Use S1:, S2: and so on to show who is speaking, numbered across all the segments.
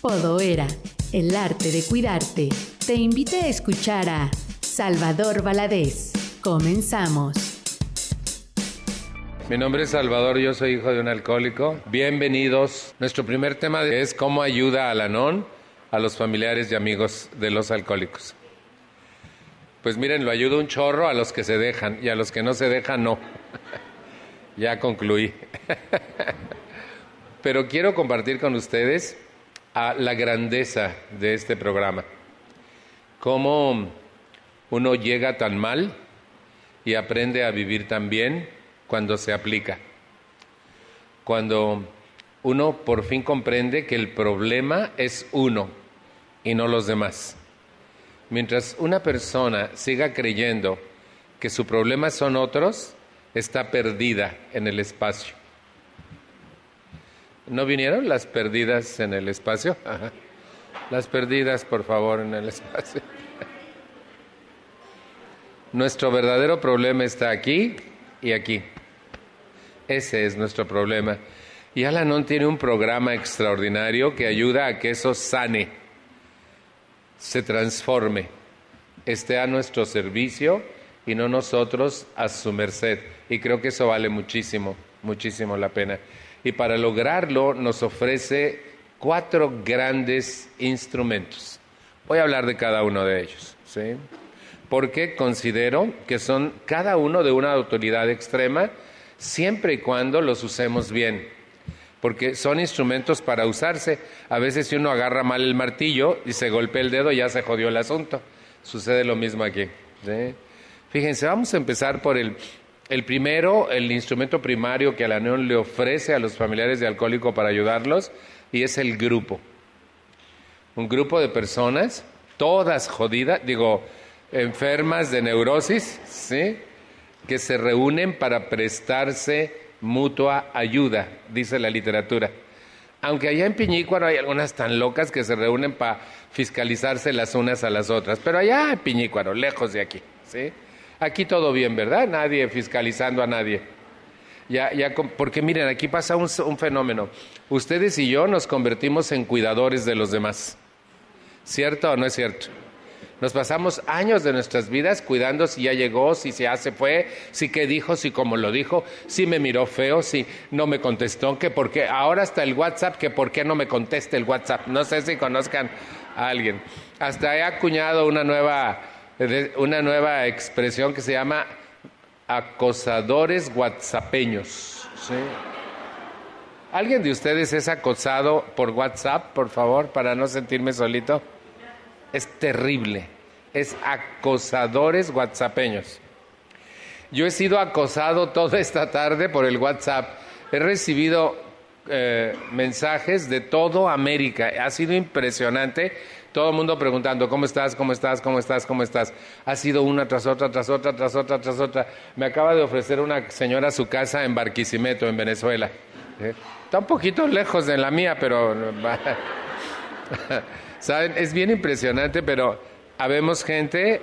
S1: Podoera, el arte de cuidarte, te invita a escuchar a Salvador Valadez. Comenzamos.
S2: Mi nombre es Salvador, yo soy hijo de un alcohólico. Bienvenidos. Nuestro primer tema es cómo ayuda al ANON a los familiares y amigos de los alcohólicos. Pues miren, lo ayuda un chorro a los que se dejan y a los que no se dejan no. ya concluí. Pero quiero compartir con ustedes a la grandeza de este programa. Cómo uno llega tan mal y aprende a vivir tan bien cuando se aplica. Cuando uno por fin comprende que el problema es uno y no los demás. Mientras una persona siga creyendo que su problema son otros, está perdida en el espacio. ¿No vinieron las perdidas en el espacio? Las perdidas, por favor, en el espacio. Nuestro verdadero problema está aquí y aquí. Ese es nuestro problema. Y Alanon tiene un programa extraordinario que ayuda a que eso sane, se transforme, esté a nuestro servicio y no nosotros a su merced. Y creo que eso vale muchísimo, muchísimo la pena y para lograrlo nos ofrece cuatro grandes instrumentos. Voy a hablar de cada uno de ellos, ¿sí? porque considero que son cada uno de una autoridad extrema siempre y cuando los usemos bien. Porque son instrumentos para usarse. A veces si uno agarra mal el martillo y se golpea el dedo, ya se jodió el asunto. Sucede lo mismo aquí. Fíjense, vamos a empezar por el el primero, el instrumento primario que la Unión le ofrece a los familiares de alcohólico para ayudarlos, y es el grupo. Un grupo de personas, todas jodidas, digo, enfermas de neurosis, ¿sí? Que se reúnen para prestarse mutua ayuda, dice la literatura. Aunque allá en Piñícuaro hay algunas tan locas que se reúnen para fiscalizarse las unas a las otras, pero allá en Piñícuaro, lejos de aquí, ¿sí? Aquí todo bien, ¿verdad? Nadie fiscalizando a nadie. Ya, ya, porque miren, aquí pasa un, fenómeno. Ustedes y yo nos convertimos en cuidadores de los demás. ¿Cierto o no es cierto? Nos pasamos años de nuestras vidas cuidando si ya llegó, si ya se fue, si qué dijo, si cómo lo dijo, si me miró feo, si no me contestó, que porque ahora hasta el WhatsApp, que por qué no me conteste el WhatsApp. No sé si conozcan a alguien. Hasta he acuñado una nueva una nueva expresión que se llama acosadores whatsappeños. ¿Alguien de ustedes es acosado por WhatsApp, por favor, para no sentirme solito? Es terrible. Es acosadores whatsappeños. Yo he sido acosado toda esta tarde por el WhatsApp. He recibido eh, mensajes de todo América. Ha sido impresionante todo el mundo preguntando, ¿cómo estás? ¿Cómo estás? ¿Cómo estás? ¿Cómo estás? Ha sido una tras otra, tras otra, tras otra, tras otra. Me acaba de ofrecer una señora su casa en Barquisimeto, en Venezuela. ¿Eh? Está un poquito lejos de la mía, pero... ¿Saben? Es bien impresionante, pero habemos gente...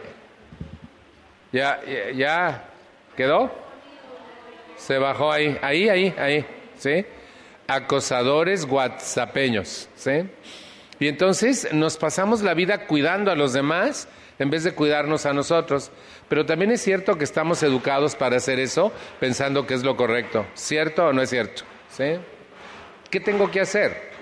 S2: ¿Ya, ya quedó? Se bajó ahí, ahí, ahí, ahí, ¿sí? Acosadores whatsappeños, ¿sí? Y entonces nos pasamos la vida cuidando a los demás en vez de cuidarnos a nosotros. Pero también es cierto que estamos educados para hacer eso pensando que es lo correcto. ¿Cierto o no es cierto? ¿Sí? ¿Qué tengo que hacer?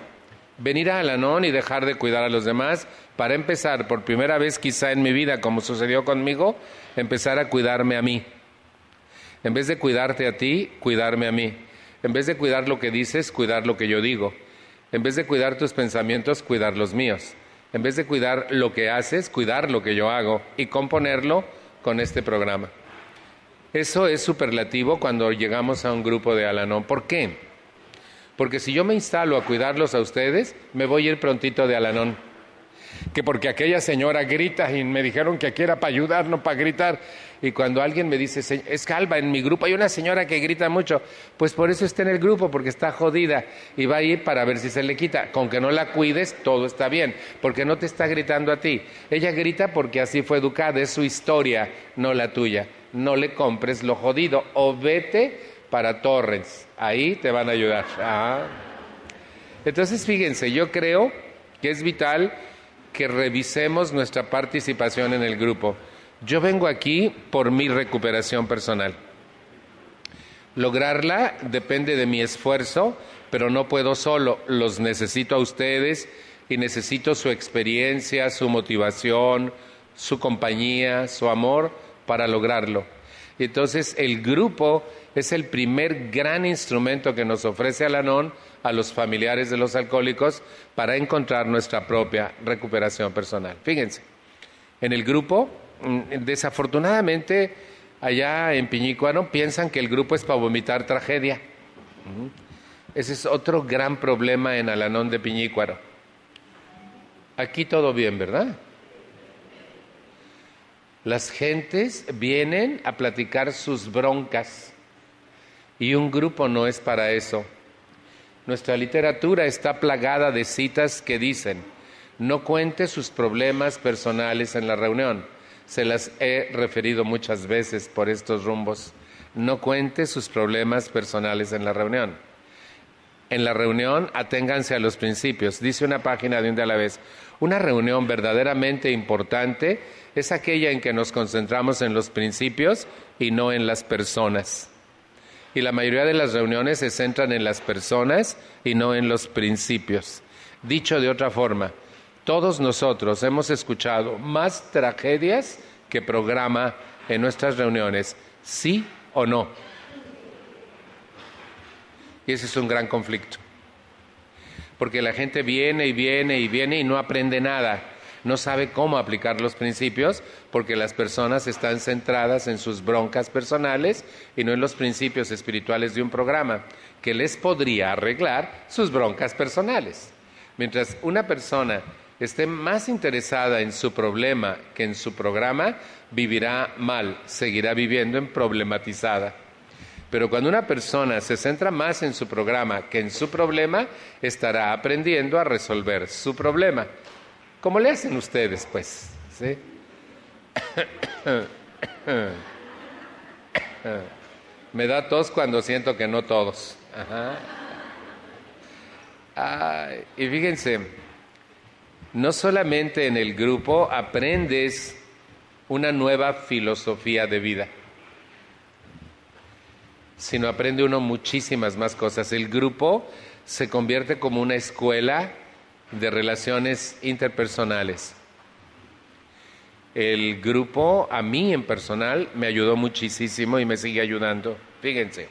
S2: Venir a Alanón y dejar de cuidar a los demás para empezar por primera vez quizá en mi vida, como sucedió conmigo, empezar a cuidarme a mí. En vez de cuidarte a ti, cuidarme a mí. En vez de cuidar lo que dices, cuidar lo que yo digo. En vez de cuidar tus pensamientos, cuidar los míos. En vez de cuidar lo que haces, cuidar lo que yo hago y componerlo con este programa. Eso es superlativo cuando llegamos a un grupo de Alanón. ¿Por qué? Porque si yo me instalo a cuidarlos a ustedes, me voy a ir prontito de Alanón que porque aquella señora grita y me dijeron que aquí era para ayudar, no para gritar. Y cuando alguien me dice, es calva, en mi grupo hay una señora que grita mucho, pues por eso está en el grupo, porque está jodida y va a ir para ver si se le quita. Con que no la cuides, todo está bien, porque no te está gritando a ti. Ella grita porque así fue educada, es su historia, no la tuya. No le compres lo jodido o vete para Torrens, ahí te van a ayudar. Ah. Entonces, fíjense, yo creo que es vital que revisemos nuestra participación en el grupo. Yo vengo aquí por mi recuperación personal. Lograrla depende de mi esfuerzo, pero no puedo solo, los necesito a ustedes y necesito su experiencia, su motivación, su compañía, su amor para lograrlo. Entonces el grupo es el primer gran instrumento que nos ofrece Alanón a los familiares de los alcohólicos para encontrar nuestra propia recuperación personal. Fíjense, en el grupo, mm, desafortunadamente, allá en Piñícuaro piensan que el grupo es para vomitar tragedia. Ese es otro gran problema en Alanón de Piñícuaro. Aquí todo bien, ¿verdad? Las gentes vienen a platicar sus broncas y un grupo no es para eso. Nuestra literatura está plagada de citas que dicen, no cuente sus problemas personales en la reunión. Se las he referido muchas veces por estos rumbos. No cuente sus problemas personales en la reunión. En la reunión aténganse a los principios. Dice una página de un día a la vez. Una reunión verdaderamente importante es aquella en que nos concentramos en los principios y no en las personas. Y la mayoría de las reuniones se centran en las personas y no en los principios. Dicho de otra forma, todos nosotros hemos escuchado más tragedias que programa en nuestras reuniones, sí o no. Y ese es un gran conflicto. Porque la gente viene y viene y viene y no aprende nada no sabe cómo aplicar los principios porque las personas están centradas en sus broncas personales y no en los principios espirituales de un programa que les podría arreglar sus broncas personales. Mientras una persona esté más interesada en su problema que en su programa, vivirá mal, seguirá viviendo en problematizada. Pero cuando una persona se centra más en su programa que en su problema, estará aprendiendo a resolver su problema. ¿Cómo le hacen ustedes, pues? ¿Sí? Me da tos cuando siento que no todos. y fíjense, no solamente en el grupo aprendes una nueva filosofía de vida, sino aprende uno muchísimas más cosas. El grupo se convierte como una escuela de relaciones interpersonales. El grupo, a mí en personal, me ayudó muchísimo y me sigue ayudando. Fíjense,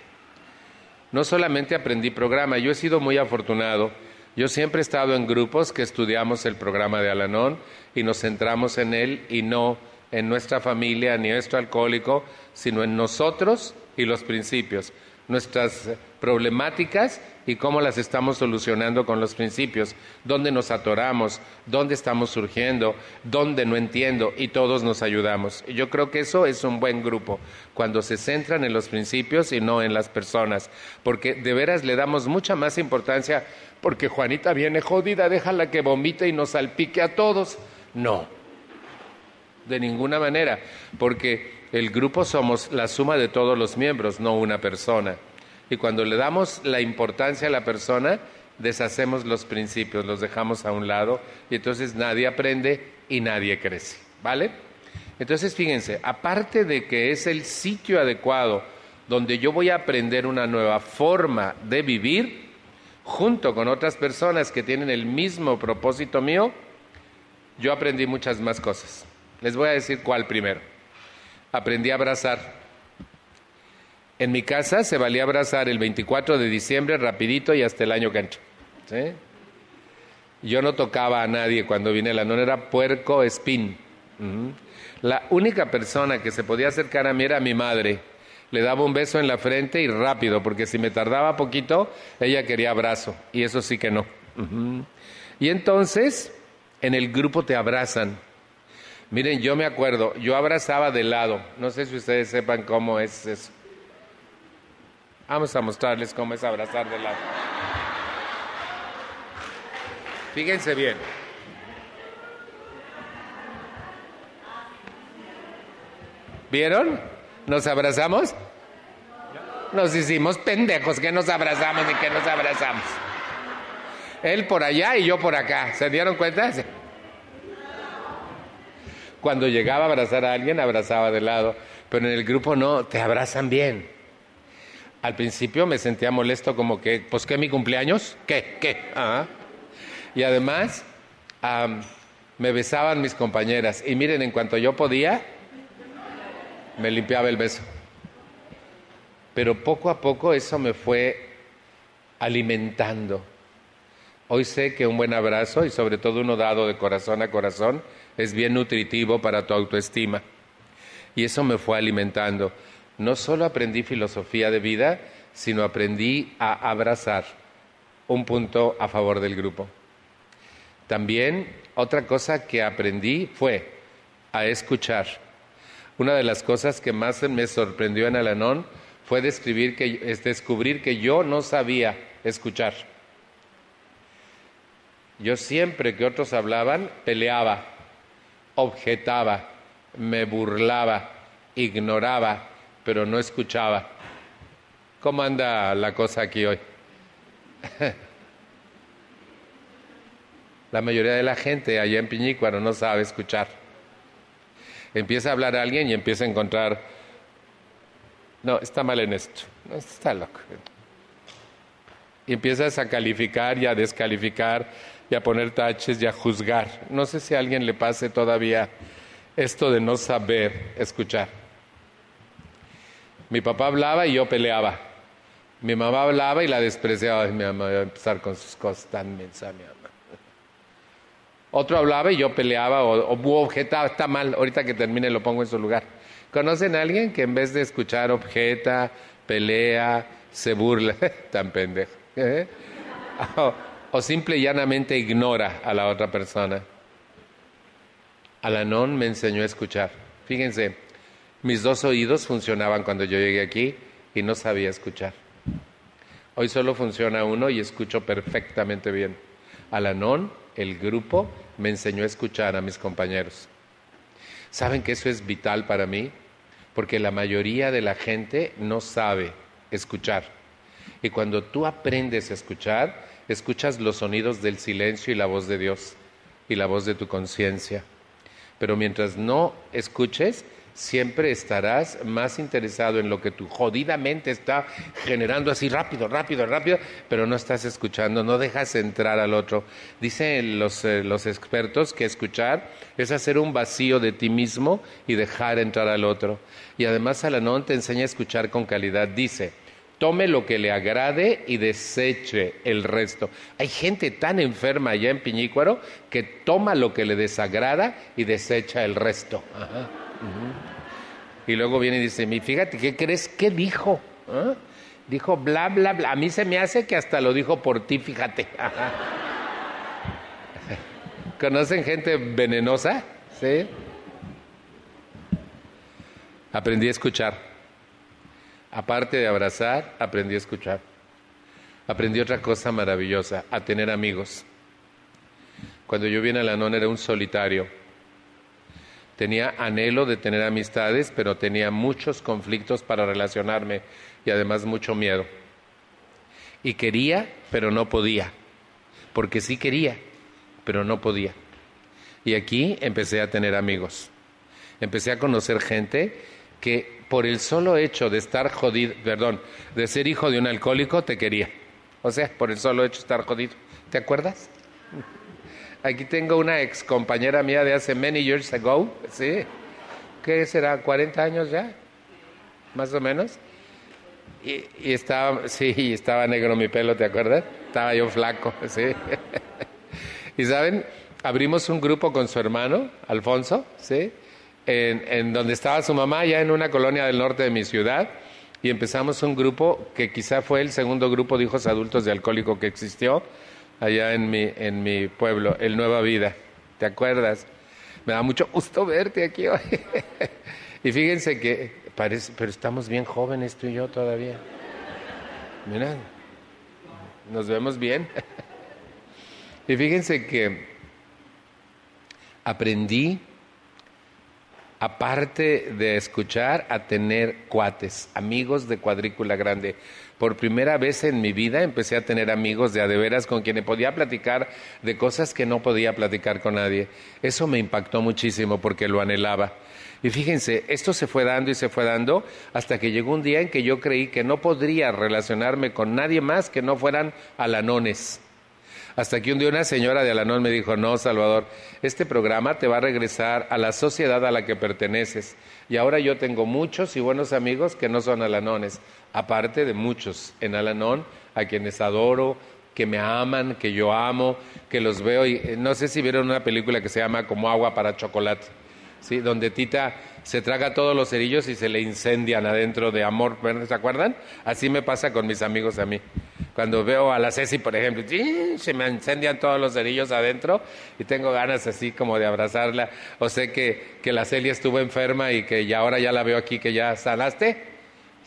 S2: no solamente aprendí programa, yo he sido muy afortunado. Yo siempre he estado en grupos que estudiamos el programa de Alanón y nos centramos en él y no en nuestra familia ni nuestro alcohólico, sino en nosotros y los principios nuestras problemáticas y cómo las estamos solucionando con los principios, dónde nos atoramos, dónde estamos surgiendo, dónde no entiendo y todos nos ayudamos. Yo creo que eso es un buen grupo, cuando se centran en los principios y no en las personas, porque de veras le damos mucha más importancia porque Juanita viene jodida, déjala que vomite y nos salpique a todos. No, de ninguna manera, porque el grupo somos la suma de todos los miembros, no una persona. Y cuando le damos la importancia a la persona, deshacemos los principios, los dejamos a un lado y entonces nadie aprende y nadie crece. ¿Vale? Entonces fíjense, aparte de que es el sitio adecuado donde yo voy a aprender una nueva forma de vivir, junto con otras personas que tienen el mismo propósito mío, yo aprendí muchas más cosas. Les voy a decir cuál primero aprendí a abrazar. En mi casa se valía abrazar el 24 de diciembre rapidito y hasta el año que entra. Yo no tocaba a nadie cuando vine la no era puerco espín. La única persona que se podía acercar a mí era mi madre. Le daba un beso en la frente y rápido, porque si me tardaba poquito, ella quería abrazo, y eso sí que no. Y entonces, en el grupo te abrazan. Miren, yo me acuerdo, yo abrazaba de lado. No sé si ustedes sepan cómo es eso. Vamos a mostrarles cómo es abrazar de lado. Fíjense bien. ¿Vieron? ¿Nos abrazamos? Nos hicimos pendejos que nos abrazamos y que nos abrazamos. Él por allá y yo por acá. ¿Se dieron cuenta? Cuando llegaba a abrazar a alguien, abrazaba de lado. Pero en el grupo no, te abrazan bien. Al principio me sentía molesto como que, pues ¿qué mi cumpleaños? ¿Qué? ¿Qué? Ah. Y además me besaban mis compañeras. Y miren, en cuanto yo podía, me limpiaba el beso. Pero poco a poco eso me fue alimentando. Hoy sé que un buen abrazo y sobre todo uno dado de corazón a corazón es bien nutritivo para tu autoestima. Y eso me fue alimentando. No solo aprendí filosofía de vida, sino aprendí a abrazar un punto a favor del grupo. También otra cosa que aprendí fue a escuchar. Una de las cosas que más me sorprendió en Alanón fue descubrir que, es descubrir que yo no sabía escuchar. Yo siempre que otros hablaban, peleaba, objetaba, me burlaba, ignoraba, pero no escuchaba. ¿Cómo anda la cosa aquí hoy? la mayoría de la gente allá en Piñícuaro no sabe escuchar. Empieza a hablar a alguien y empieza a encontrar, no, está mal en esto, está loco. Y empiezas a calificar y a descalificar y a poner taches y a juzgar. No sé si a alguien le pase todavía esto de no saber escuchar. Mi papá hablaba y yo peleaba. Mi mamá hablaba y la despreciaba. mi mamá iba a empezar con sus cosas tan mensa, mi mamá. Otro hablaba y yo peleaba o, objetaba. Está mal, ahorita que termine lo pongo en su lugar. ¿Conocen a alguien que en vez de escuchar objeta, pelea, se burla? tan pendejo. ¿eh? o simple y llanamente ignora a la otra persona. Alanón me enseñó a escuchar. Fíjense, mis dos oídos funcionaban cuando yo llegué aquí y no sabía escuchar. Hoy solo funciona uno y escucho perfectamente bien. Alanón, el grupo, me enseñó a escuchar a mis compañeros. ¿Saben que eso es vital para mí? Porque la mayoría de la gente no sabe escuchar. Y cuando tú aprendes a escuchar, escuchas los sonidos del silencio y la voz de Dios y la voz de tu conciencia. Pero mientras no escuches, siempre estarás más interesado en lo que tu jodida mente está generando así rápido, rápido, rápido, pero no estás escuchando, no dejas entrar al otro. Dicen los, eh, los expertos que escuchar es hacer un vacío de ti mismo y dejar entrar al otro. Y además Alanón te enseña a escuchar con calidad. Dice, tome lo que le agrade y deseche el resto. Hay gente tan enferma allá en Piñícuaro que toma lo que le desagrada y desecha el resto. Y luego viene y dice, fíjate, ¿qué crees que dijo? ¿Ah? Dijo bla, bla, bla. A mí se me hace que hasta lo dijo por ti, fíjate. ¿Conocen gente venenosa? Sí. Aprendí a escuchar. Aparte de abrazar, aprendí a escuchar. Aprendí otra cosa maravillosa, a tener amigos. Cuando yo vine a la non era un solitario. Tenía anhelo de tener amistades, pero tenía muchos conflictos para relacionarme y además mucho miedo. Y quería, pero no podía. Porque sí quería, pero no podía. Y aquí empecé a tener amigos. Empecé a conocer gente que por el solo hecho de estar jodido, perdón, de ser hijo de un alcohólico, te quería. O sea, por el solo hecho de estar jodido. ¿Te acuerdas? Aquí tengo una ex compañera mía de hace many years ago, ¿sí? ¿Qué será? ¿40 años ya? Más o menos. Y, y estaba, sí, estaba negro mi pelo, ¿te acuerdas? Estaba yo flaco, sí. y saben, abrimos un grupo con su hermano, Alfonso, ¿sí? en, donde estaba su mamá, ya en una colonia del norte de mi ciudad, y empezamos un grupo que quizá fue el segundo grupo de hijos adultos de alcohólico que existió allá en mi, en mi pueblo, el Nueva Vida. ¿Te acuerdas? Me da mucho gusto verte aquí hoy. y fíjense que parece, pero estamos bien jóvenes tú y yo todavía. Mira, nos vemos bien. y fíjense que aprendí aparte de escuchar, a tener cuates, amigos de cuadrícula grande. Por primera vez en mi vida empecé a tener amigos de a de veras con quienes podía platicar de cosas que no podía platicar con nadie. Eso me impactó muchísimo porque lo anhelaba. Y fíjense, esto se fue dando y se fue dando hasta que llegó un día en que yo creí que no podría relacionarme con nadie más que no fueran alanones. Hasta que un día una señora de Alanón me dijo, no, Salvador, este programa te va a regresar a la sociedad a la que perteneces. Y ahora yo tengo muchos y buenos amigos que no son alanones, aparte de muchos en Alanón, a quienes adoro, que me aman, que yo amo, que los veo. Y eh, no sé si vieron una película que se llama Como agua para chocolate, ¿sí? donde Tita se traga todos los cerillos y se le incendian adentro de amor. ¿Se acuerdan? Así me pasa con mis amigos a mí. Cuando veo a la Ceci, por ejemplo, se me incendian todos los cerillos adentro y tengo ganas así como de abrazarla. O sé que, que la Celia estuvo enferma y que ya ahora ya la veo aquí, que ya sanaste.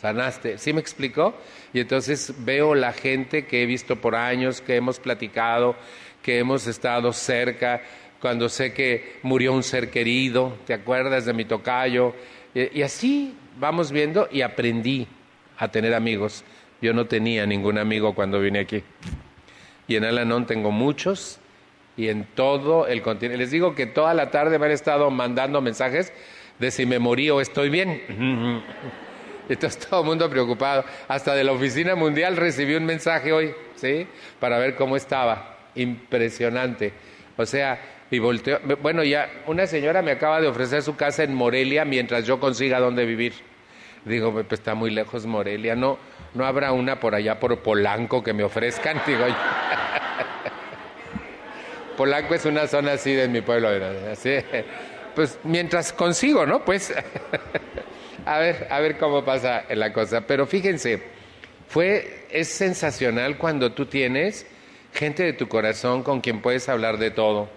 S2: Sanaste. ¿Sí me explicó? Y entonces veo la gente que he visto por años, que hemos platicado, que hemos estado cerca, cuando sé que murió un ser querido, ¿te acuerdas de mi tocayo? y así vamos viendo y aprendí a tener amigos. Yo no tenía ningún amigo cuando vine aquí. Y en Alanón tengo muchos y en todo el continente. Les digo que toda la tarde me han estado mandando mensajes de si me morí o estoy bien. Entonces todo el mundo preocupado. Hasta de la Oficina Mundial recibí un mensaje hoy, ¿sí? Para ver cómo estaba. Impresionante. O sea, y volteó. Bueno, ya una señora me acaba de ofrecer su casa en Morelia mientras yo consiga dónde vivir. Digo, pues está muy lejos Morelia. No, no habrá una por allá por Polanco que me ofrezcan, digo Polanco es una zona así de mi pueblo, así, pues mientras consigo, ¿no? Pues a ver, a ver cómo pasa la cosa. Pero fíjense, fue, es sensacional cuando tú tienes gente de tu corazón con quien puedes hablar de todo,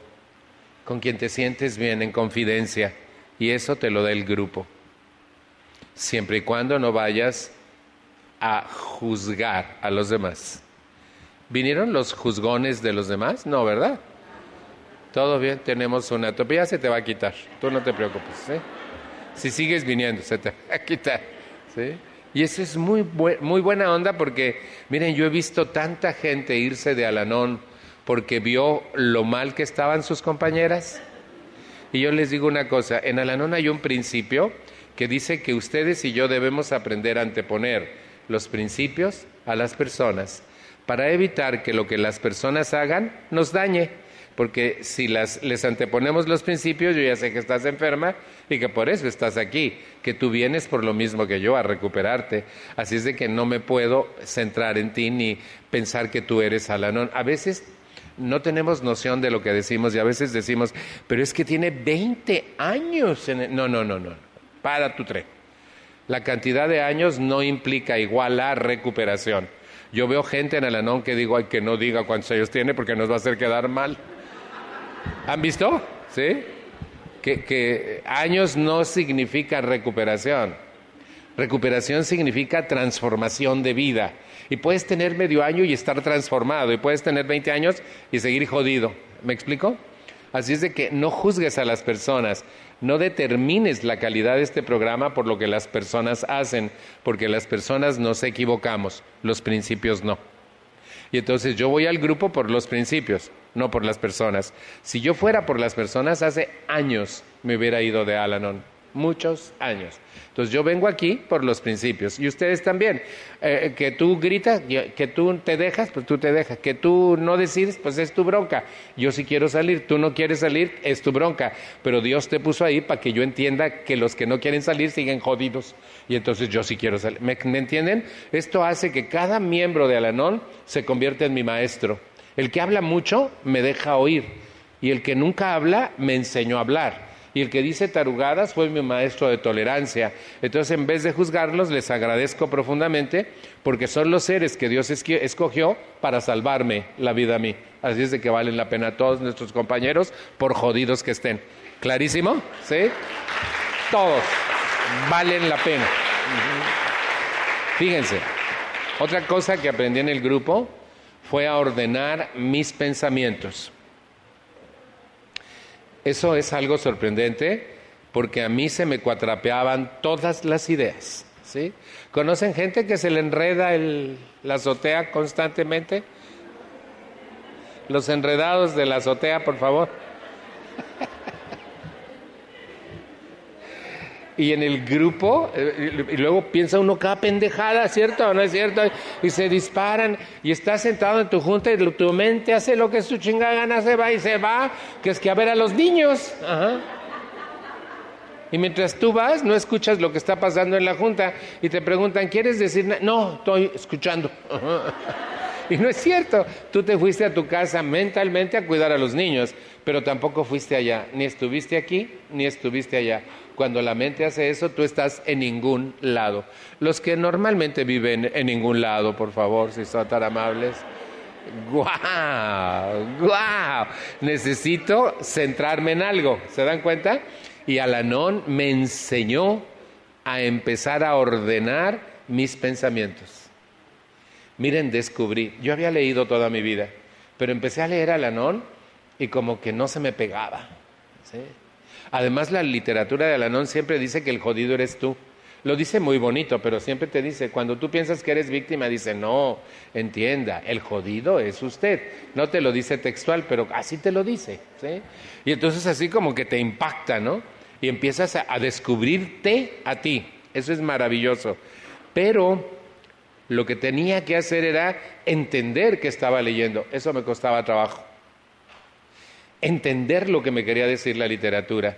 S2: con quien te sientes bien en confidencia, y eso te lo da el grupo. Siempre y cuando no vayas a juzgar a los demás. ¿Vinieron los juzgones de los demás? No, ¿verdad? Todo bien, tenemos una topía, se te va a quitar, tú no te preocupes. Si sigues viniendo, se te va a quitar. ¿sí? Y eso es muy, muy buena onda porque, miren, yo he visto tanta gente irse de Alanón porque vio lo mal que estaban sus compañeras. Y yo les digo una cosa, en Alanón hay un principio que dice que ustedes y yo debemos aprender a anteponer los principios a las personas para evitar que lo que las personas hagan nos dañe. Porque si las, les anteponemos los principios, yo ya sé que estás enferma y que por eso estás aquí, que tú vienes por lo mismo que yo a recuperarte. Así es de que no me puedo centrar en ti ni pensar que tú eres Alanón. A veces no tenemos noción de lo que decimos y a veces decimos, pero es que tiene 20 años. En No, no, no, no. Para tu tren. La cantidad de años no implica igual a recuperación. Yo veo gente en el anón que digo, ay, que no diga cuántos años tiene porque nos va a hacer quedar mal. ¿Han visto? ¿Sí? Que, que años no significa recuperación. Recuperación significa transformación de vida. Y puedes tener medio año y estar transformado. Y puedes tener 20 años y seguir jodido. ¿Me explico? Así es de que no juzgues a las personas. No determines la calidad de este programa por lo que las personas hacen, porque las personas nos equivocamos, los principios no. Y entonces yo voy al grupo por los principios, no por las personas. Si yo fuera por las personas, hace años me hubiera ido de Alanon, muchos años. Entonces yo vengo aquí por los principios y ustedes también. Eh, que tú gritas, que tú te dejas, pues tú te dejas. Que tú no decides, pues es tu bronca. Yo sí quiero salir, tú no quieres salir, es tu bronca. Pero Dios te puso ahí para que yo entienda que los que no quieren salir siguen jodidos. Y entonces yo sí quiero salir. ¿Me, ¿me entienden? Esto hace que cada miembro de Alanón se convierta en mi maestro. El que habla mucho me deja oír y el que nunca habla me enseñó a hablar y el que dice tarugadas fue mi maestro de tolerancia. Entonces, en vez de juzgarlos, les agradezco profundamente porque son los seres que Dios escogió para salvarme la vida a mí. Así es de que valen la pena todos nuestros compañeros, por jodidos que estén. ¿Clarísimo? ¿Sí? Todos valen la pena. Fíjense, otra cosa que aprendí en el grupo fue a ordenar mis pensamientos. Eso es algo sorprendente porque a mí se me cuatrapeaban todas las ideas. ¿sí? ¿Conocen gente que se le enreda el, la azotea constantemente? Los enredados de la azotea, por favor. Y en el grupo, eh, y luego piensa uno cada pendejada, ¿cierto o no es cierto? Y se disparan, y estás sentado en tu junta y tu mente hace lo que su chingada gana, se va y se va, que es que a ver a los niños. Y mientras tú vas, no escuchas lo que está pasando en la junta y te preguntan, ¿quieres decir nada? No, estoy escuchando. Y no es cierto, tú te fuiste a tu casa mentalmente a cuidar a los niños, pero tampoco fuiste allá, ni estuviste aquí, ni estuviste allá. Cuando la mente hace eso, tú estás en ningún lado. Los que normalmente viven en ningún lado, por favor, si son tan amables. ¡Guau! ¡Guau! Necesito centrarme en algo. ¿Se dan cuenta? Y Alanón me enseñó a empezar a ordenar mis pensamientos. Miren, descubrí, yo había leído toda mi vida, pero empecé a leer Alanón y como que no se me pegaba. Además, la literatura de Alanón siempre dice que el jodido eres tú. Lo dice muy bonito, pero siempre te dice, cuando tú piensas que eres víctima, dice, no, entienda, el jodido es usted. No te lo dice textual, pero así te lo dice. ¿sí? Y entonces así como que te impacta, ¿no? Y empiezas a descubrirte a ti. Eso es maravilloso. Pero lo que tenía que hacer era entender que estaba leyendo. Eso me costaba trabajo entender lo que me quería decir la literatura.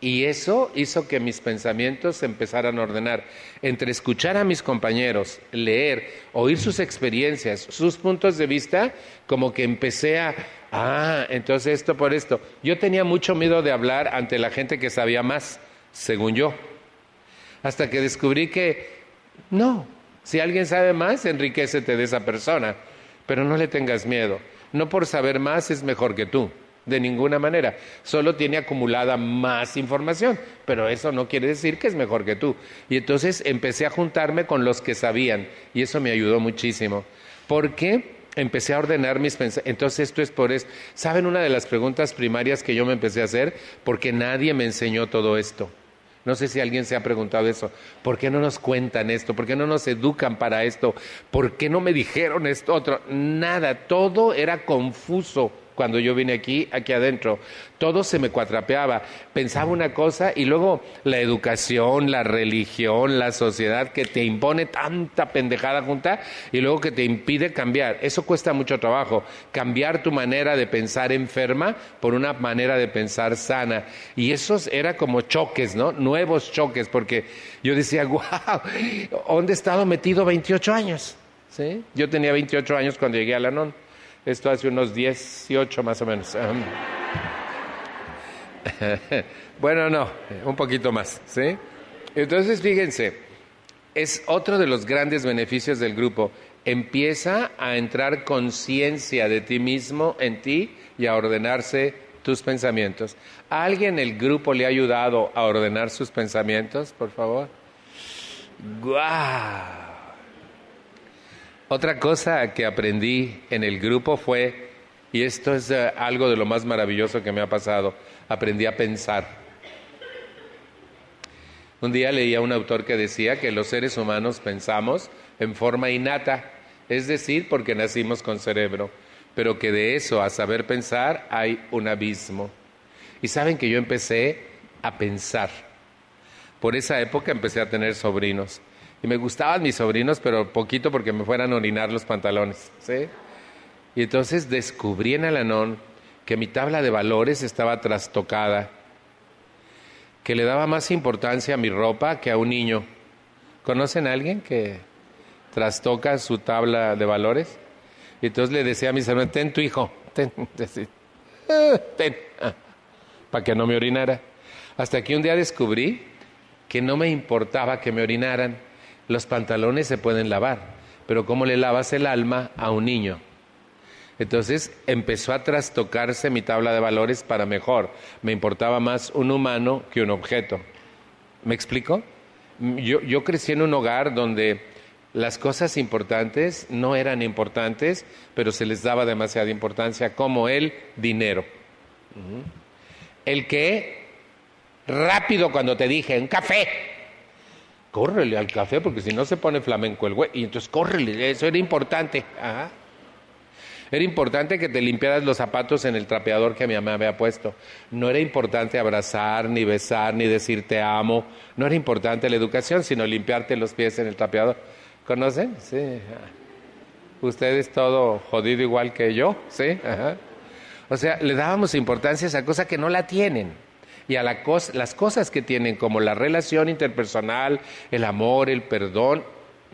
S2: Y eso hizo que mis pensamientos se empezaran a ordenar. Entre escuchar a mis compañeros, leer, oír sus experiencias, sus puntos de vista, como que empecé a, ah, entonces esto por esto. Yo tenía mucho miedo de hablar ante la gente que sabía más, según yo. Hasta que descubrí que no, si alguien sabe más, enriquecete de esa persona, pero no le tengas miedo. No por saber más es mejor que tú de ninguna manera. Solo tiene acumulada más información, pero eso no quiere decir que es mejor que tú. Y entonces empecé a juntarme con los que sabían y eso me ayudó muchísimo. Porque empecé a ordenar mis pensamientos. Entonces esto es por eso. ¿Saben una de las preguntas primarias que yo me empecé a hacer? Porque nadie me enseñó todo esto. No sé si alguien se ha preguntado eso. ¿Por qué no nos cuentan esto? ¿Por qué no nos educan para esto? ¿Por qué no me dijeron esto otro? Nada, todo era confuso cuando yo vine aquí, aquí adentro. Todo se me cuatrapeaba. Pensaba una cosa y luego la educación, la religión, la sociedad que te impone tanta pendejada junta y luego que te impide cambiar. Eso cuesta mucho trabajo. Cambiar tu manera de pensar enferma por una manera de pensar sana. Y esos era como choques, ¿no? Nuevos choques, porque yo decía, wow, ¿dónde he estado metido 28 años? ¿Sí? Yo tenía 28 años cuando llegué a la NON. Esto hace unos 18 más o menos. bueno, no, un poquito más, ¿sí? Entonces, fíjense, es otro de los grandes beneficios del grupo. Empieza a entrar conciencia de ti mismo en ti y a ordenarse tus pensamientos. ¿A alguien el grupo le ha ayudado a ordenar sus pensamientos, por favor? ¡Guau! Otra cosa que aprendí en el grupo fue, y esto es eh, algo de lo más maravilloso que me ha pasado, aprendí a pensar. Un día leía a un autor que decía que los seres humanos pensamos en forma innata, es decir, porque nacimos con cerebro, pero que de eso a saber pensar hay un abismo. Y saben que yo empecé a pensar. Por esa época empecé a tener sobrinos me gustaban mis sobrinos, pero poquito porque me fueran a orinar los pantalones. ¿sí? Y entonces descubrí en Alanón que mi tabla de valores estaba trastocada, que le daba más importancia a mi ropa que a un niño. ¿Conocen a alguien que trastoca su tabla de valores? Y entonces le decía a mis hermanos, ten tu hijo, ten, ten, ah, para que no me orinara. Hasta que un día descubrí que no me importaba que me orinaran, los pantalones se pueden lavar, pero ¿cómo le lavas el alma a un niño? Entonces empezó a trastocarse mi tabla de valores para mejor. Me importaba más un humano que un objeto. ¿Me explico? Yo, yo crecí en un hogar donde las cosas importantes no eran importantes, pero se les daba demasiada importancia, como el dinero. El que rápido cuando te dije, un café. Córrele al café porque si no se pone flamenco el güey. Y entonces córrele, eso era importante. Ajá. Era importante que te limpiaras los zapatos en el trapeador que mi mamá había puesto. No era importante abrazar, ni besar, ni decir te amo. No era importante la educación, sino limpiarte los pies en el trapeador. ¿Conocen? Sí. Ustedes todo jodido igual que yo, ¿sí? Ajá. O sea, le dábamos importancia a esa cosa que no la tienen. Y a la las cosas que tienen, como la relación interpersonal, el amor, el perdón,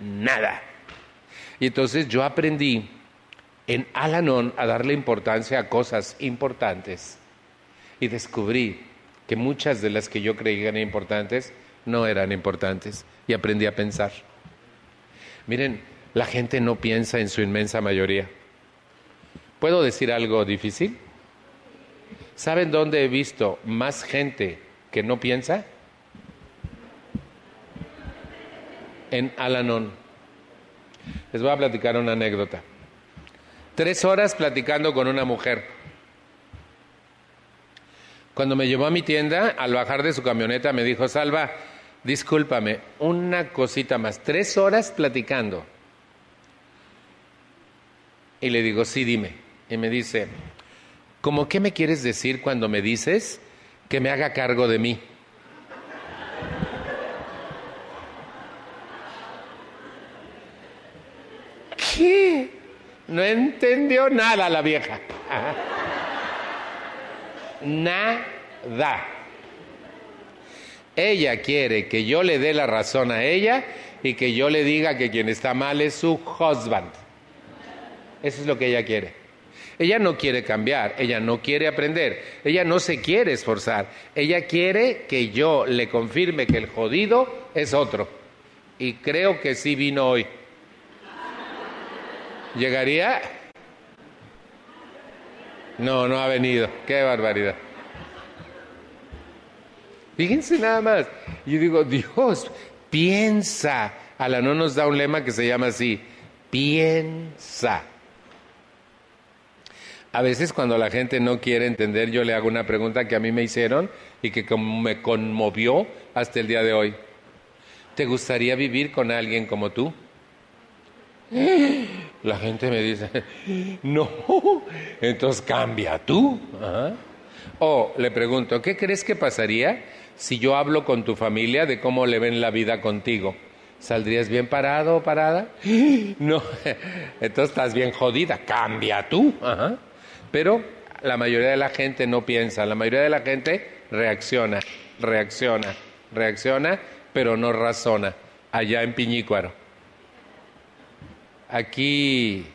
S2: nada. Y entonces yo aprendí en Alanon a darle importancia a cosas importantes. Y descubrí que muchas de las que yo creía eran importantes no eran importantes. Y aprendí a pensar. Miren, la gente no piensa en su inmensa mayoría. ¿Puedo decir algo difícil? ¿Saben dónde he visto más gente que no piensa? En Alanon. Les voy a platicar una anécdota. Tres horas platicando con una mujer. Cuando me llevó a mi tienda, al bajar de su camioneta, me dijo, Salva, discúlpame, una cosita más. Tres horas platicando. Y le digo, sí, dime. Y me dice, ¿cómo qué me quieres decir cuando me dices que me haga cargo de mí? ¿Qué? No entendió nada la vieja. Nada. Ella quiere que yo le dé la razón a ella y que yo le diga que quien está mal es su husband. Eso es lo que ella quiere. Ella no quiere cambiar, ella no quiere aprender, ella no se quiere esforzar, ella quiere que yo le confirme que el jodido es otro. Y creo que sí vino hoy. ¿Llegaría? No, no ha venido. Qué barbaridad. Fíjense nada más. Yo digo, Dios, piensa. la no nos da un lema que se llama así. Piensa. A veces cuando la gente no quiere entender, yo le hago una pregunta que a mí me hicieron y que me conmovió hasta el día de hoy. ¿Te gustaría vivir con alguien como tú? La gente me dice, no, entonces cambia tú. O le pregunto, ¿qué crees que pasaría si yo hablo con tu familia de cómo le ven la vida contigo? ¿Saldrías bien parado o parada? No, entonces estás bien jodida, cambia tú. Pero la mayoría de la gente no piensa, la mayoría de la gente reacciona, reacciona, reacciona, pero no razona, allá en Piñícuaro. Aquí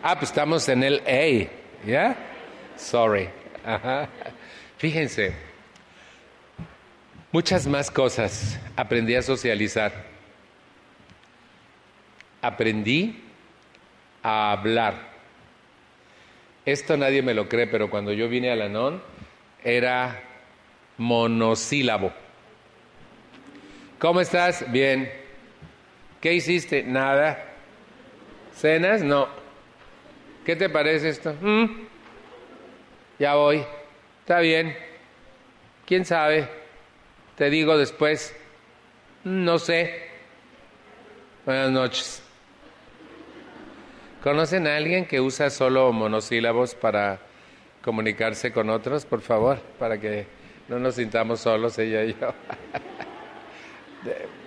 S2: Ah, pues estamos en el A, ¿ya? Sorry. Fíjense, muchas más cosas aprendí a socializar aprendí a hablar. Esto nadie me lo cree, pero cuando yo vine a Lanón era monosílabo. ¿Cómo estás? Bien. ¿Qué hiciste? Nada. ¿Cenas? No. ¿Qué te parece esto? Mm. Ya voy. Está bien. ¿Quién sabe? Te digo después. No sé. Buenas noches. ¿Conocen a alguien que usa solo monosílabos para comunicarse con otros, por favor? Para que no nos sintamos solos, ella y yo.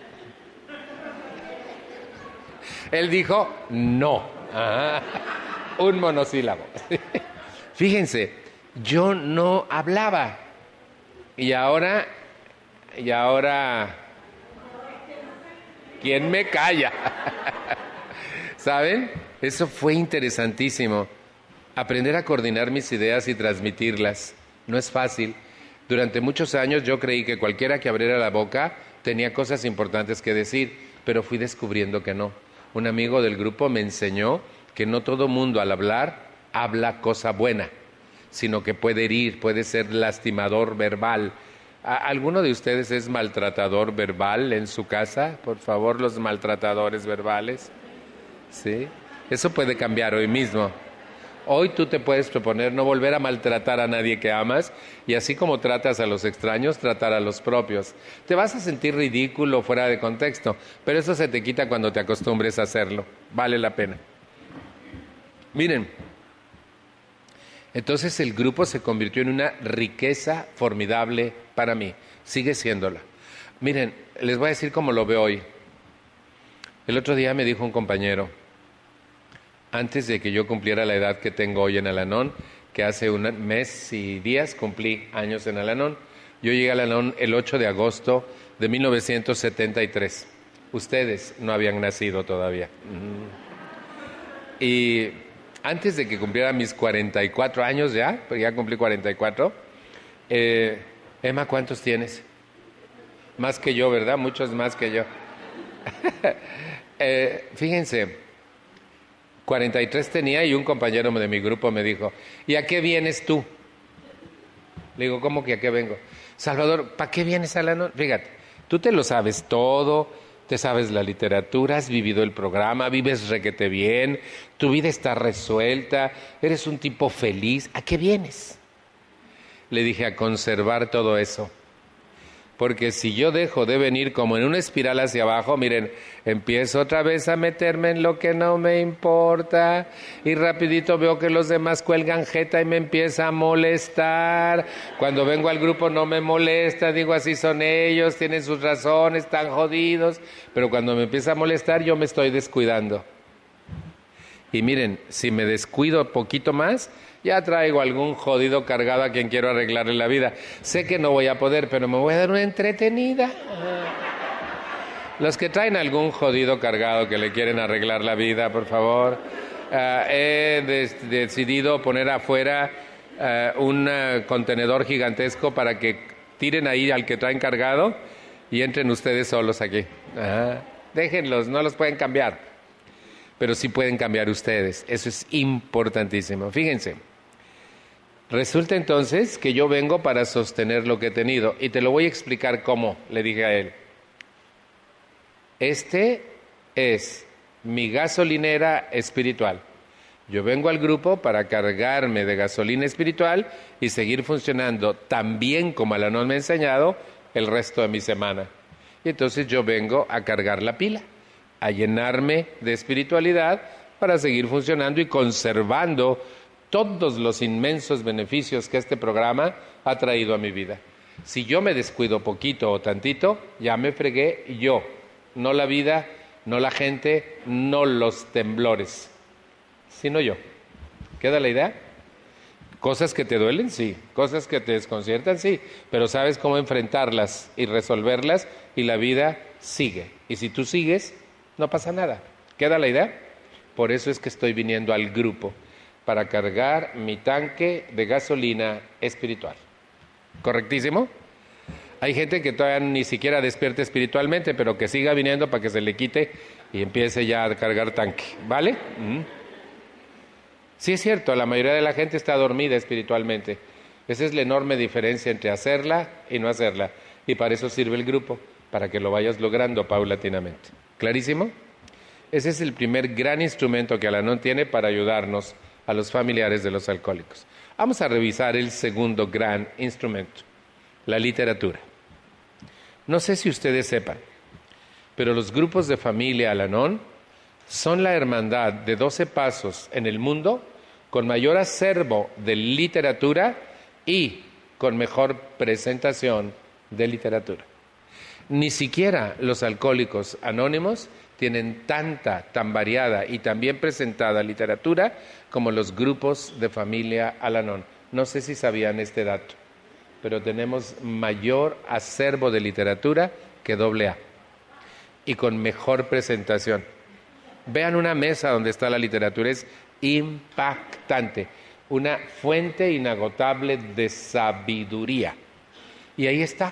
S2: Él dijo no. Un monosílabo. Fíjense, yo no hablaba. Y ahora, y ahora, ¿quién me calla? ¿Saben? Eso fue interesantísimo. Aprender a coordinar mis ideas y transmitirlas. No es fácil. Durante muchos años yo creí que cualquiera que abriera la boca tenía cosas importantes que decir, pero fui descubriendo que no. Un amigo del grupo me enseñó que no todo mundo al hablar habla cosa buena, sino que puede herir, puede ser lastimador verbal. ¿Alguno de ustedes es maltratador verbal en su casa? Por favor, los maltratadores verbales. ¿Sí? Eso puede cambiar hoy mismo. Hoy tú te puedes proponer no volver a maltratar a nadie que amas y así como tratas a los extraños, tratar a los propios. Te vas a sentir ridículo fuera de contexto, pero eso se te quita cuando te acostumbres a hacerlo. Vale la pena. Miren, entonces el grupo se convirtió en una riqueza formidable para mí. Sigue siéndola. Miren, les voy a decir cómo lo veo hoy. El otro día me dijo un compañero, antes de que yo cumpliera la edad que tengo hoy en Alanón, que hace un mes y días cumplí años en Alanón, yo llegué a Alanón el 8 de agosto de 1973. Ustedes no habían nacido todavía. Y antes de que cumpliera mis 44 años ya, porque ya cumplí 44, eh, Emma, ¿cuántos tienes? Más que yo, ¿verdad? Muchos más que yo. eh, fíjense, 43 tenía y un compañero de mi grupo me dijo, ¿y a qué vienes tú? Le digo, ¿cómo que a qué vengo? Salvador, ¿para qué vienes a la noche? Fíjate, tú te lo sabes todo, te sabes la literatura, has vivido el programa, vives requete bien, tu vida está resuelta, eres un tipo feliz, ¿a qué vienes? Le dije, a conservar todo eso porque si yo dejo de venir como en una espiral hacia abajo, miren, empiezo otra vez a meterme en lo que no me importa y rapidito veo que los demás cuelgan jeta y me empieza a molestar. Cuando vengo al grupo no me molesta, digo así son ellos, tienen sus razones, están jodidos, pero cuando me empieza a molestar yo me estoy descuidando. Y miren, si me descuido poquito más, ya traigo algún jodido cargado a quien quiero arreglarle la vida. Sé que no voy a poder, pero me voy a dar una entretenida. Los que traen algún jodido cargado que le quieren arreglar la vida, por favor. Ah, he decidido poner afuera ah, un ah, contenedor gigantesco para que tiren ahí al que traen cargado y entren ustedes solos aquí. déjenlos, no los pueden cambiar, pero sí pueden cambiar ustedes. Eso es importantísimo. Fíjense. Resulta entonces que yo vengo para sostener lo que he tenido y te lo voy a explicar cómo, le dije a él. Este es mi gasolinera espiritual. Yo vengo al grupo para cargarme de gasolina espiritual y seguir funcionando tan bien como Alanón me ha enseñado el resto de mi semana. Y entonces yo vengo a cargar la pila, a llenarme de espiritualidad para seguir funcionando y conservando todos los inmensos beneficios que este programa ha traído a mi vida. Si yo me descuido poquito o tantito, ya me fregué yo, no la vida, no la gente, no los temblores, sino yo. ¿Queda la idea? Cosas que te duelen, sí. Cosas que te desconciertan, sí. Pero sabes cómo enfrentarlas y resolverlas y la vida sigue. Y si tú sigues, no pasa nada. ¿Queda la idea? Por eso es que estoy viniendo al grupo para cargar mi tanque de gasolina espiritual. ¿Correctísimo? Hay gente que todavía ni siquiera despierta espiritualmente, pero que siga viniendo para que se le quite y empiece ya a cargar tanque. ¿Vale? Mm. Sí es cierto, la mayoría de la gente está dormida espiritualmente. Esa es la enorme diferencia entre hacerla y no hacerla. Y para eso sirve el grupo, para que lo vayas logrando paulatinamente. ¿Clarísimo? Ese es el primer gran instrumento que Alanón tiene para ayudarnos a los familiares de los alcohólicos. Vamos a revisar el segundo gran instrumento, la literatura. No sé si ustedes sepan, pero los grupos de familia Alanón son la hermandad de 12 pasos en el mundo con mayor acervo de literatura y con mejor presentación de literatura. Ni siquiera los alcohólicos anónimos tienen tanta, tan variada y tan bien presentada literatura como los grupos de familia Alanón. No sé si sabían este dato, pero tenemos mayor acervo de literatura que doble A y con mejor presentación. Vean una mesa donde está la literatura, es impactante, una fuente inagotable de sabiduría. Y ahí está,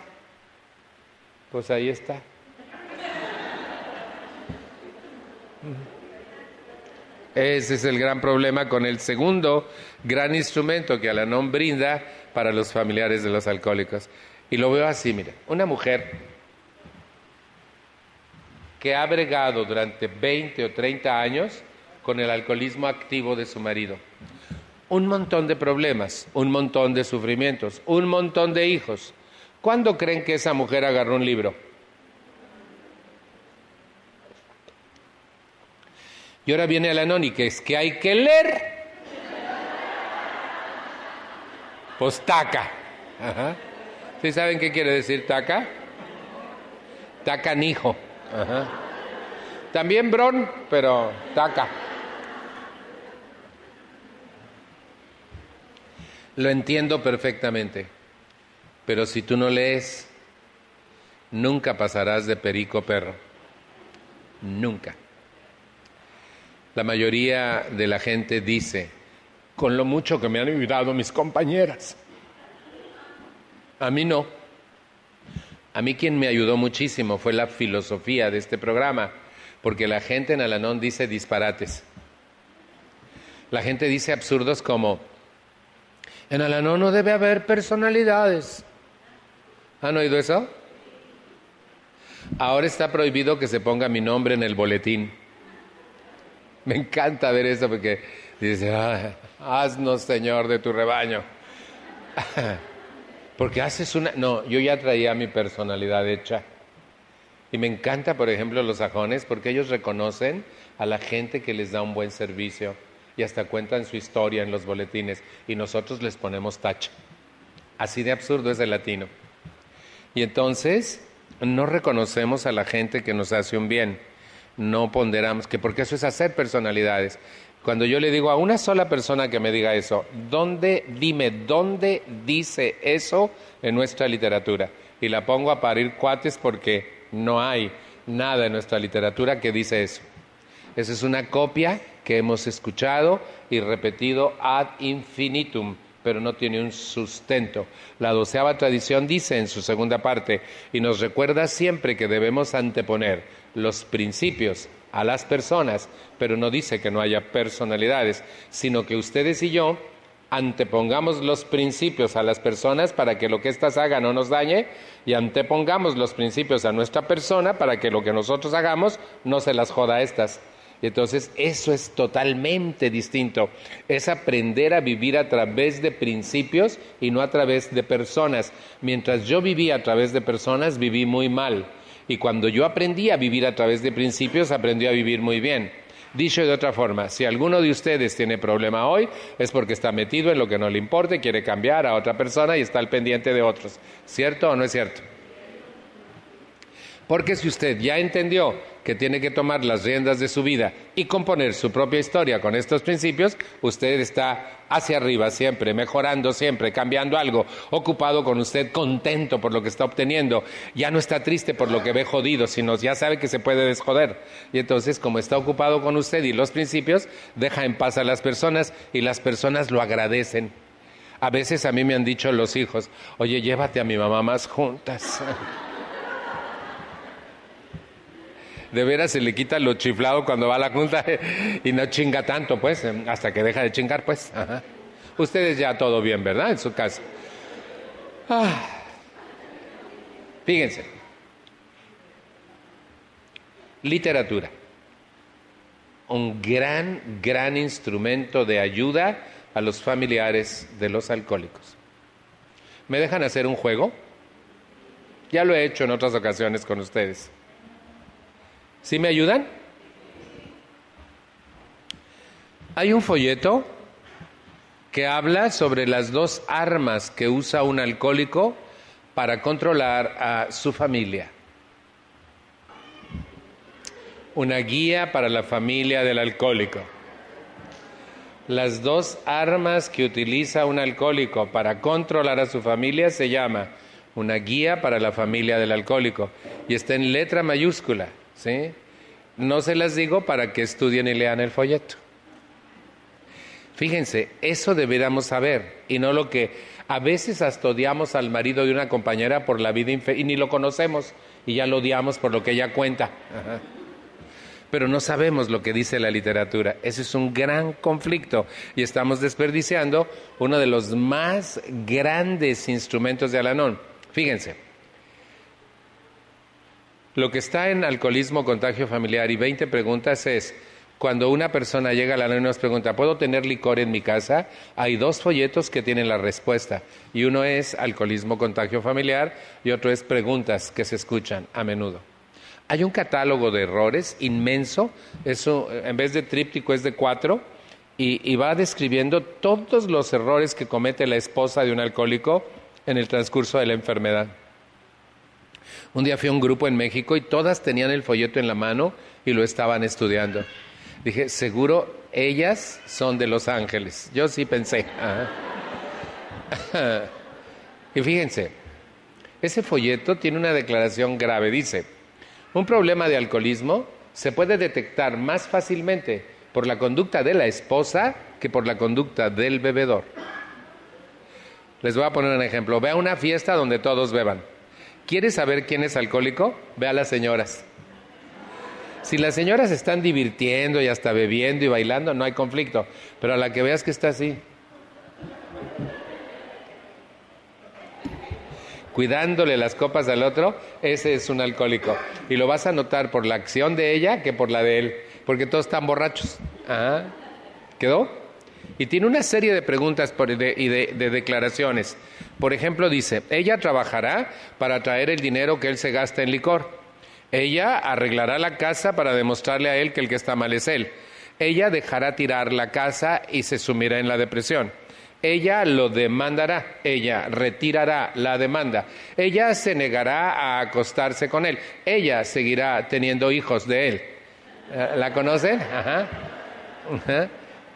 S2: pues ahí está. Ese es el gran problema con el segundo gran instrumento que Alanón brinda para los familiares de los alcohólicos. Y lo veo así, mire, una mujer que ha bregado durante 20 o 30 años con el alcoholismo activo de su marido. un montón de problemas, un montón de sufrimientos, un montón de hijos. ¿Cuándo creen que esa mujer agarró un libro? Y ahora viene Alanón que es que hay que leer. Pues taca. ¿Sí saben qué quiere decir taca? Tacanijo. Ajá. También bron, pero taca. Lo entiendo perfectamente, pero si tú no lees, nunca pasarás de perico perro. Nunca. La mayoría de la gente dice, con lo mucho que me han ayudado mis compañeras. A mí no. A mí quien me ayudó muchísimo fue la filosofía de este programa, porque la gente en Alanón dice disparates. La gente dice absurdos como, en Alanón no debe haber personalidades. ¿Han oído eso? Ahora está prohibido que se ponga mi nombre en el boletín. Me encanta ver eso porque dice, haznos Señor de tu rebaño. porque haces una... No, yo ya traía mi personalidad hecha. Y me encanta, por ejemplo, los sajones porque ellos reconocen a la gente que les da un buen servicio y hasta cuentan su historia en los boletines y nosotros les ponemos tacha. Así de absurdo es el latino. Y entonces no reconocemos a la gente que nos hace un bien, no ponderamos, que porque eso es hacer personalidades. Cuando yo le digo a una sola persona que me diga eso, ¿dónde, dime, dónde dice eso en nuestra literatura? Y la pongo a parir cuates porque no hay nada en nuestra literatura que dice eso. Esa es una copia que hemos escuchado y repetido ad infinitum, pero no tiene un sustento. La doceava tradición dice en su segunda parte, y nos recuerda siempre que debemos anteponer los principios a las personas, pero no dice que no haya personalidades, sino que ustedes y yo antepongamos los principios a las personas para que lo que éstas hagan no nos dañe y antepongamos los principios a nuestra persona para que lo que nosotros hagamos no se las joda a estas. Y entonces eso es totalmente distinto. Es aprender a vivir a través de principios y no a través de personas. Mientras yo vivía a través de personas, viví muy mal. Y cuando yo aprendí a vivir a través de principios, aprendí a vivir muy bien. Dicho de otra forma, si alguno de ustedes tiene problema hoy, es porque está metido en lo que no le importe, quiere cambiar a otra persona y está al pendiente de otros. ¿Cierto o no es cierto? Porque si usted ya entendió que tiene que tomar las riendas de su vida y componer su propia historia con estos principios, usted está hacia arriba siempre, mejorando siempre, cambiando algo, ocupado con usted, contento por lo que está obteniendo, ya no está triste por lo que ve jodido, sino ya sabe que se puede desjoder. Y entonces, como está ocupado con usted y los principios, deja en paz a las personas y las personas lo agradecen. A veces a mí me han dicho los hijos, oye, llévate a mi mamá más juntas. de veras se le quita lo chiflado cuando va a la junta y no chinga tanto, pues, hasta que deja de chingar, pues. Ustedes ya todo bien, ¿verdad? En su casa. Ah. Fíjense. Literatura. Un gran, gran instrumento de ayuda a los familiares de los alcohólicos. ¿Me dejan hacer un juego? Ya lo he hecho en otras ocasiones con ustedes. ¿Sí me ayudan? Hay un folleto que habla sobre las dos armas que usa un alcohólico para controlar a su familia. Una guía para la familia del alcohólico. Las dos armas que utiliza un alcohólico para controlar a su familia se llama una guía para la familia del alcohólico y está en letra mayúscula. ¿Sí? No se las digo para que estudien y lean el folleto. Fíjense, eso deberíamos saber y no lo que a veces hasta odiamos al marido de una compañera por la vida y ni lo conocemos y ya lo odiamos por lo que ella cuenta. Pero no sabemos lo que dice la literatura. Ese es un gran conflicto y estamos desperdiciando uno de los más grandes instrumentos de Alanón. Fíjense. Lo que está en alcoholismo, contagio familiar y 20 preguntas es, Cuando una persona llega a la y nos pregunta, ¿puedo tener licor en mi casa? Hay dos folletos que tienen la respuesta. Y uno es alcoholismo contagio familiar y otro es preguntas que se escuchan a menudo. Hay un catálogo de errores inmenso, eso en vez de tríptico es de cuatro, y, y va describiendo todos los errores que comete la esposa de un alcohólico en el transcurso de la enfermedad. Un día fui a un grupo en México y todas tenían el folleto en la mano y lo estaban estudiando. Dije, seguro ellas son de Los Ángeles. Yo sí pensé. y fíjense, ese folleto tiene una declaración grave. Dice, un problema de alcoholismo se puede detectar más fácilmente por la conducta de la esposa que por la conducta del bebedor. Les voy a poner un ejemplo. Ve a una fiesta donde todos beban. ¿Quieres saber quién es alcohólico? Ve a las señoras. Si las señoras están divirtiendo y hasta bebiendo y bailando, no hay conflicto. Pero a la que veas que está así, cuidándole las copas al otro, ese es un alcohólico. Y lo vas a notar por la acción de ella que por la de él, porque todos están borrachos. ¿Quedó? Y tiene una serie de preguntas y de declaraciones. Por ejemplo, dice, ella trabajará para traer el dinero que él se gasta en licor. Ella arreglará la casa para demostrarle a él que el que está mal es él. Ella dejará tirar la casa y se sumirá en la depresión. Ella lo demandará, ella retirará la demanda, ella se negará a acostarse con él, ella seguirá teniendo hijos de él. Eh, ¿La conocen? Ajá.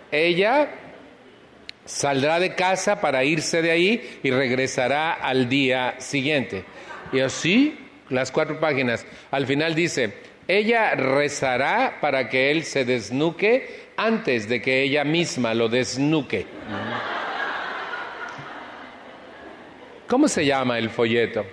S2: Ella saldrá de casa para irse de ahí y regresará al día siguiente. Y así las cuatro páginas. Al final dice, ella rezará para que él se desnuque antes de que ella misma lo desnuque. ¿Cómo se llama el folleto?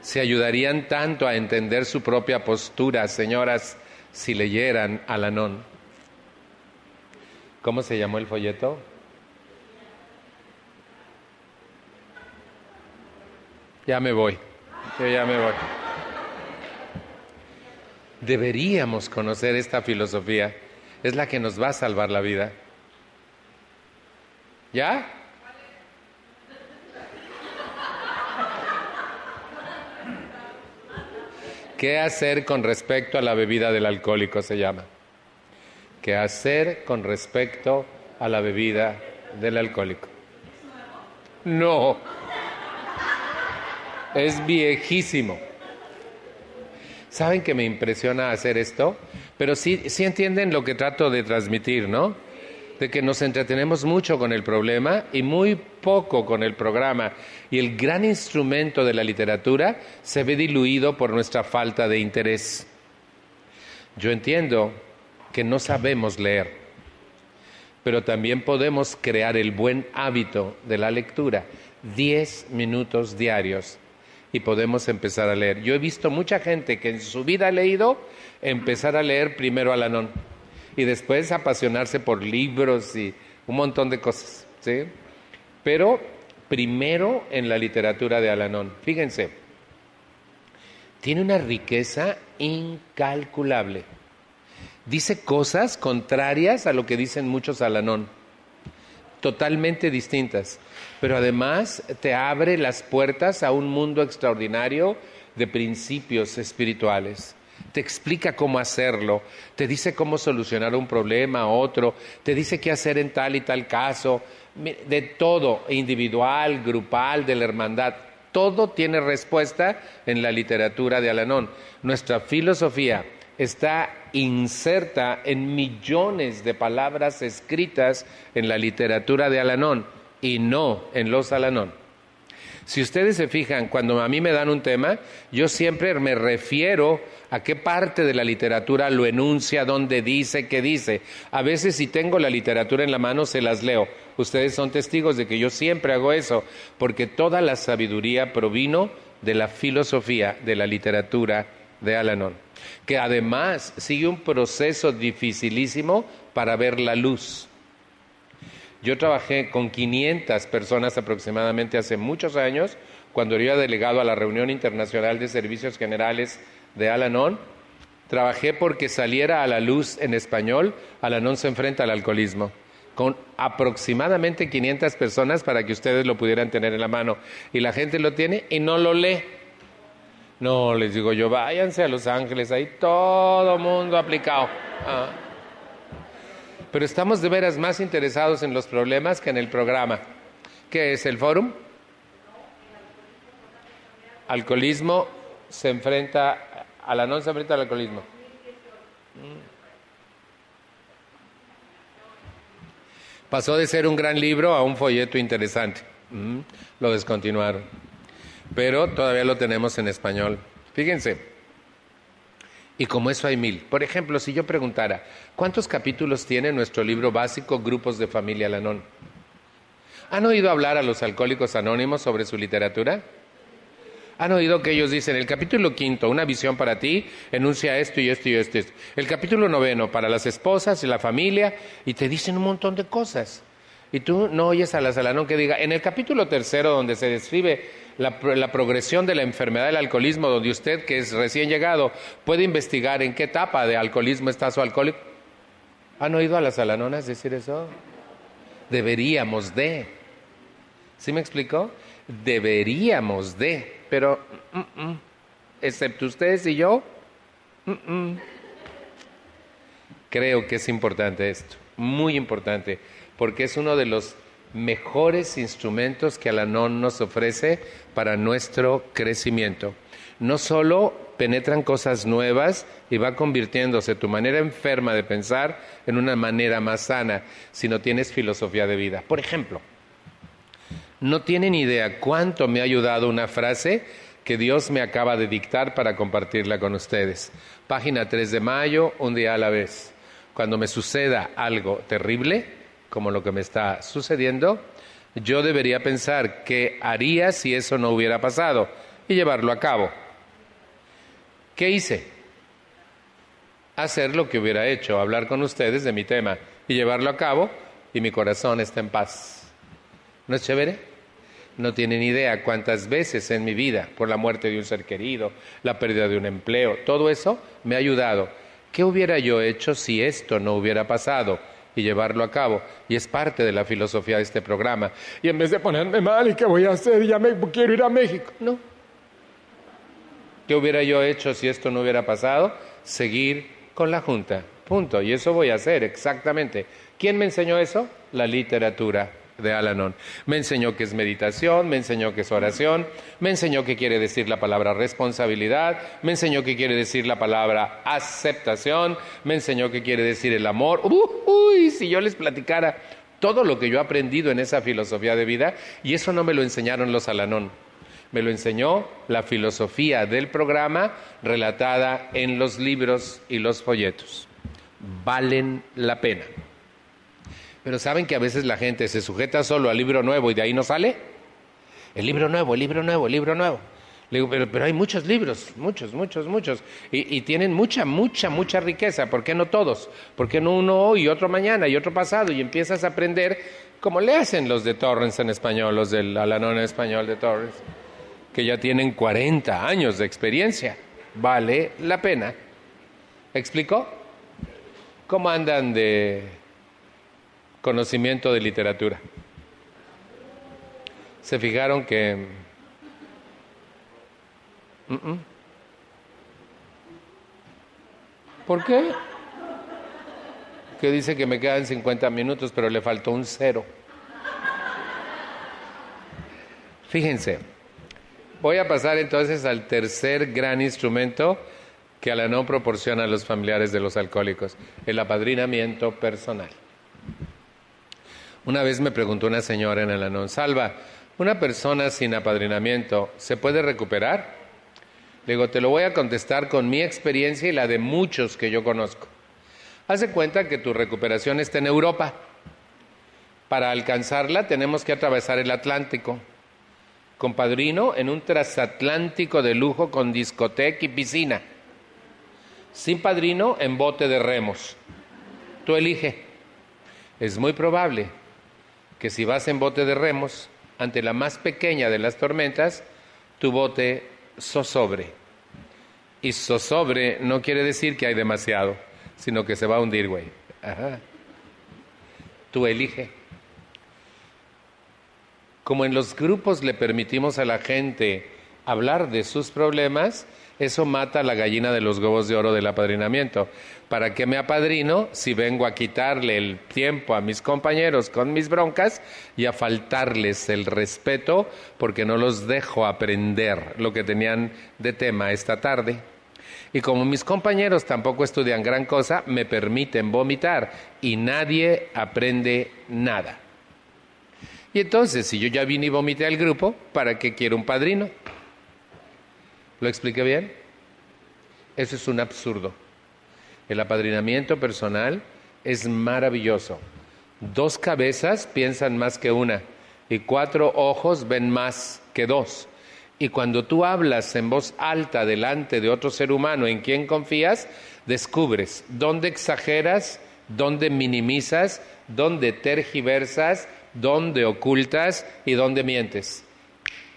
S2: Se ayudarían tanto a entender su propia postura, señoras, si leyeran a Lanón. ¿Cómo se llamó el folleto? Ya me voy, yo ya me voy. Deberíamos conocer esta filosofía, es la que nos va a salvar la vida. ¿Ya? ¿Qué hacer con respecto a la bebida del alcohólico se llama? ¿Qué hacer con respecto a la bebida del alcohólico? No es viejísimo. ¿Saben que me impresiona hacer esto? Pero sí, sí entienden lo que trato de transmitir, ¿no? De que nos entretenemos mucho con el problema y muy poco con el programa. Y el gran instrumento de la literatura se ve diluido por nuestra falta de interés. Yo entiendo que no sabemos leer, pero también podemos crear el buen hábito de la lectura. Diez minutos diarios y podemos empezar a leer. Yo he visto mucha gente que en su vida ha leído empezar a leer primero Alanón y después apasionarse por libros y un montón de cosas, ¿sí? Pero primero en la literatura de Alanón. Fíjense, tiene una riqueza incalculable. Dice cosas contrarias a lo que dicen muchos Alanón totalmente distintas, pero además te abre las puertas a un mundo extraordinario de principios espirituales. Te explica cómo hacerlo, te dice cómo solucionar un problema, otro, te dice qué hacer en tal y tal caso, de todo, individual, grupal, de la hermandad. Todo tiene respuesta en la literatura de Alanón. Nuestra filosofía está inserta en millones de palabras escritas en la literatura de Alanón y no en los Alanón. Si ustedes se fijan, cuando a mí me dan un tema, yo siempre me refiero a qué parte de la literatura lo enuncia, dónde dice, qué dice. A veces si tengo la literatura en la mano, se las leo. Ustedes son testigos de que yo siempre hago eso, porque toda la sabiduría provino de la filosofía de la literatura de Alanón, que además sigue un proceso dificilísimo para ver la luz. Yo trabajé con 500 personas aproximadamente hace muchos años, cuando era delegado a la Reunión Internacional de Servicios Generales de Alanon, trabajé porque saliera a la luz en español, Alanon se enfrenta al alcoholismo, con aproximadamente 500 personas para que ustedes lo pudieran tener en la mano. Y la gente lo tiene y no lo lee. No, les digo yo, váyanse a Los Ángeles, ahí todo mundo aplicado. Ah. Pero estamos de veras más interesados en los problemas que en el programa. ¿Qué es el fórum? Alcoholismo se enfrenta, a la no se enfrenta al alcoholismo. Pasó de ser un gran libro a un folleto interesante. Mm, lo descontinuaron pero todavía lo tenemos en español. Fíjense, y como eso hay mil. Por ejemplo, si yo preguntara, ¿cuántos capítulos tiene nuestro libro básico Grupos de Familia Lanón? ¿Han oído hablar a los alcohólicos anónimos sobre su literatura? ¿Han oído que ellos dicen, el capítulo quinto, una visión para ti, enuncia esto y esto y esto, esto. El capítulo noveno, para las esposas y la familia, y te dicen un montón de cosas. Y tú no oyes a la Salanón que diga, en el capítulo tercero, donde se describe la, progresión de la enfermedad del alcoholismo, donde usted, que es recién llegado, puede investigar en qué etapa de alcoholismo está su alcohólico. ¿Han oído a las alanonas decir eso? Deberíamos de. ¿Sí me explicó? Deberíamos de, pero mm, mm, excepto ustedes y yo, mm, creo que es importante esto, muy importante, porque es uno de los mejores instrumentos que Alanon nos ofrece para nuestro crecimiento. No solo penetran cosas nuevas y va convirtiéndose tu manera enferma de pensar en una manera más sana, sino tienes filosofía de vida. Por ejemplo, no tienen idea cuánto me ha ayudado una frase que Dios me acaba de dictar para compartirla con ustedes. Página 3 de mayo, un día a la vez. Cuando me suceda algo terrible, como lo que me está sucediendo, yo debería pensar qué haría si eso no hubiera pasado y llevarlo a cabo. ¿Qué hice? Hacer lo que hubiera hecho, hablar con ustedes de mi tema y llevarlo a cabo y mi corazón está en paz. ¿No es chévere? No tienen idea cuántas veces en mi vida, por la muerte de un ser querido, la pérdida de un empleo, todo eso me ha ayudado. ¿Qué hubiera yo hecho si esto no hubiera pasado? Y llevarlo a cabo. Y es parte de la filosofía de este programa. Y en vez de ponerme mal, ¿y qué voy a hacer? Ya me quiero ir a México. No. ¿Qué hubiera yo hecho si esto no hubiera pasado? Seguir con la Junta. Punto. Y eso voy a hacer, exactamente. ¿Quién me enseñó eso? La literatura de Alanon. Me enseñó que es meditación, me enseñó que es oración, me enseñó que quiere decir la palabra responsabilidad, me enseñó que quiere decir la palabra aceptación, me enseñó que quiere decir el amor. uy, si yo les platicara todo lo que yo he aprendido en esa filosofía de vida, y eso no me lo enseñaron los Alanón. Me lo enseñó la filosofía del programa relatada en los libros y los folletos. Valen la pena. Pero ¿saben que a veces la gente se sujeta solo al libro nuevo y de ahí no sale? El libro nuevo, el libro nuevo, el libro nuevo. Le digo, pero, hay muchos libros, muchos, muchos, muchos. Y, tienen mucha, mucha, mucha riqueza. ¿Por qué no todos? ¿Por qué no uno hoy, y otro mañana y otro pasado? Y empiezas a aprender como le hacen los de Torrens en español, los del Alanón en español de Torrens, que ya tienen 40 años de experiencia. Vale la pena. ¿Explicó? ¿Cómo andan de conocimiento de literatura. Se fijaron que... ¿Por qué? Que dice que me quedan 50 minutos, pero le faltó un cero. Fíjense, voy a pasar entonces al tercer gran instrumento que a la no proporciona a los familiares de los alcohólicos, el apadrinamiento personal. Una vez me preguntó una señora en el Anón, Salva, ¿una persona sin apadrinamiento se puede recuperar? Le digo, te lo voy a contestar con mi experiencia y la de muchos que yo conozco. Haz de cuenta que tu recuperación está en Europa. Para alcanzarla tenemos que atravesar el Atlántico. Con padrino en un transatlántico de lujo con discoteca y piscina. Sin padrino en bote de remos. Tú elige. Es muy probable que si vas en bote de remos, ante la más pequeña de las tormentas, tu bote zozobre. Y sobre no quiere decir que hay demasiado, sino que se va a hundir, güey. Ajá. Tú elige. Como en los grupos le permitimos a la gente hablar de sus problemas, eso mata a la gallina de los huevos de oro del apadrinamiento. ¿Para qué me apadrino si vengo a quitarle el tiempo a mis compañeros con mis broncas y a faltarles el respeto porque no los dejo aprender lo que tenían de tema esta tarde? Y como mis compañeros tampoco estudian gran cosa, me permiten vomitar y nadie aprende nada. Y entonces, si yo ya vine y vomité al grupo, ¿para qué quiero un padrino? ¿Lo expliqué bien? Eso es un absurdo. El apadrinamiento personal es maravilloso. Dos cabezas piensan más que una y cuatro ojos ven más que dos. Y cuando tú hablas en voz alta delante de otro ser humano en quien confías, descubres dónde exageras, dónde minimizas, dónde tergiversas, dónde ocultas y dónde mientes.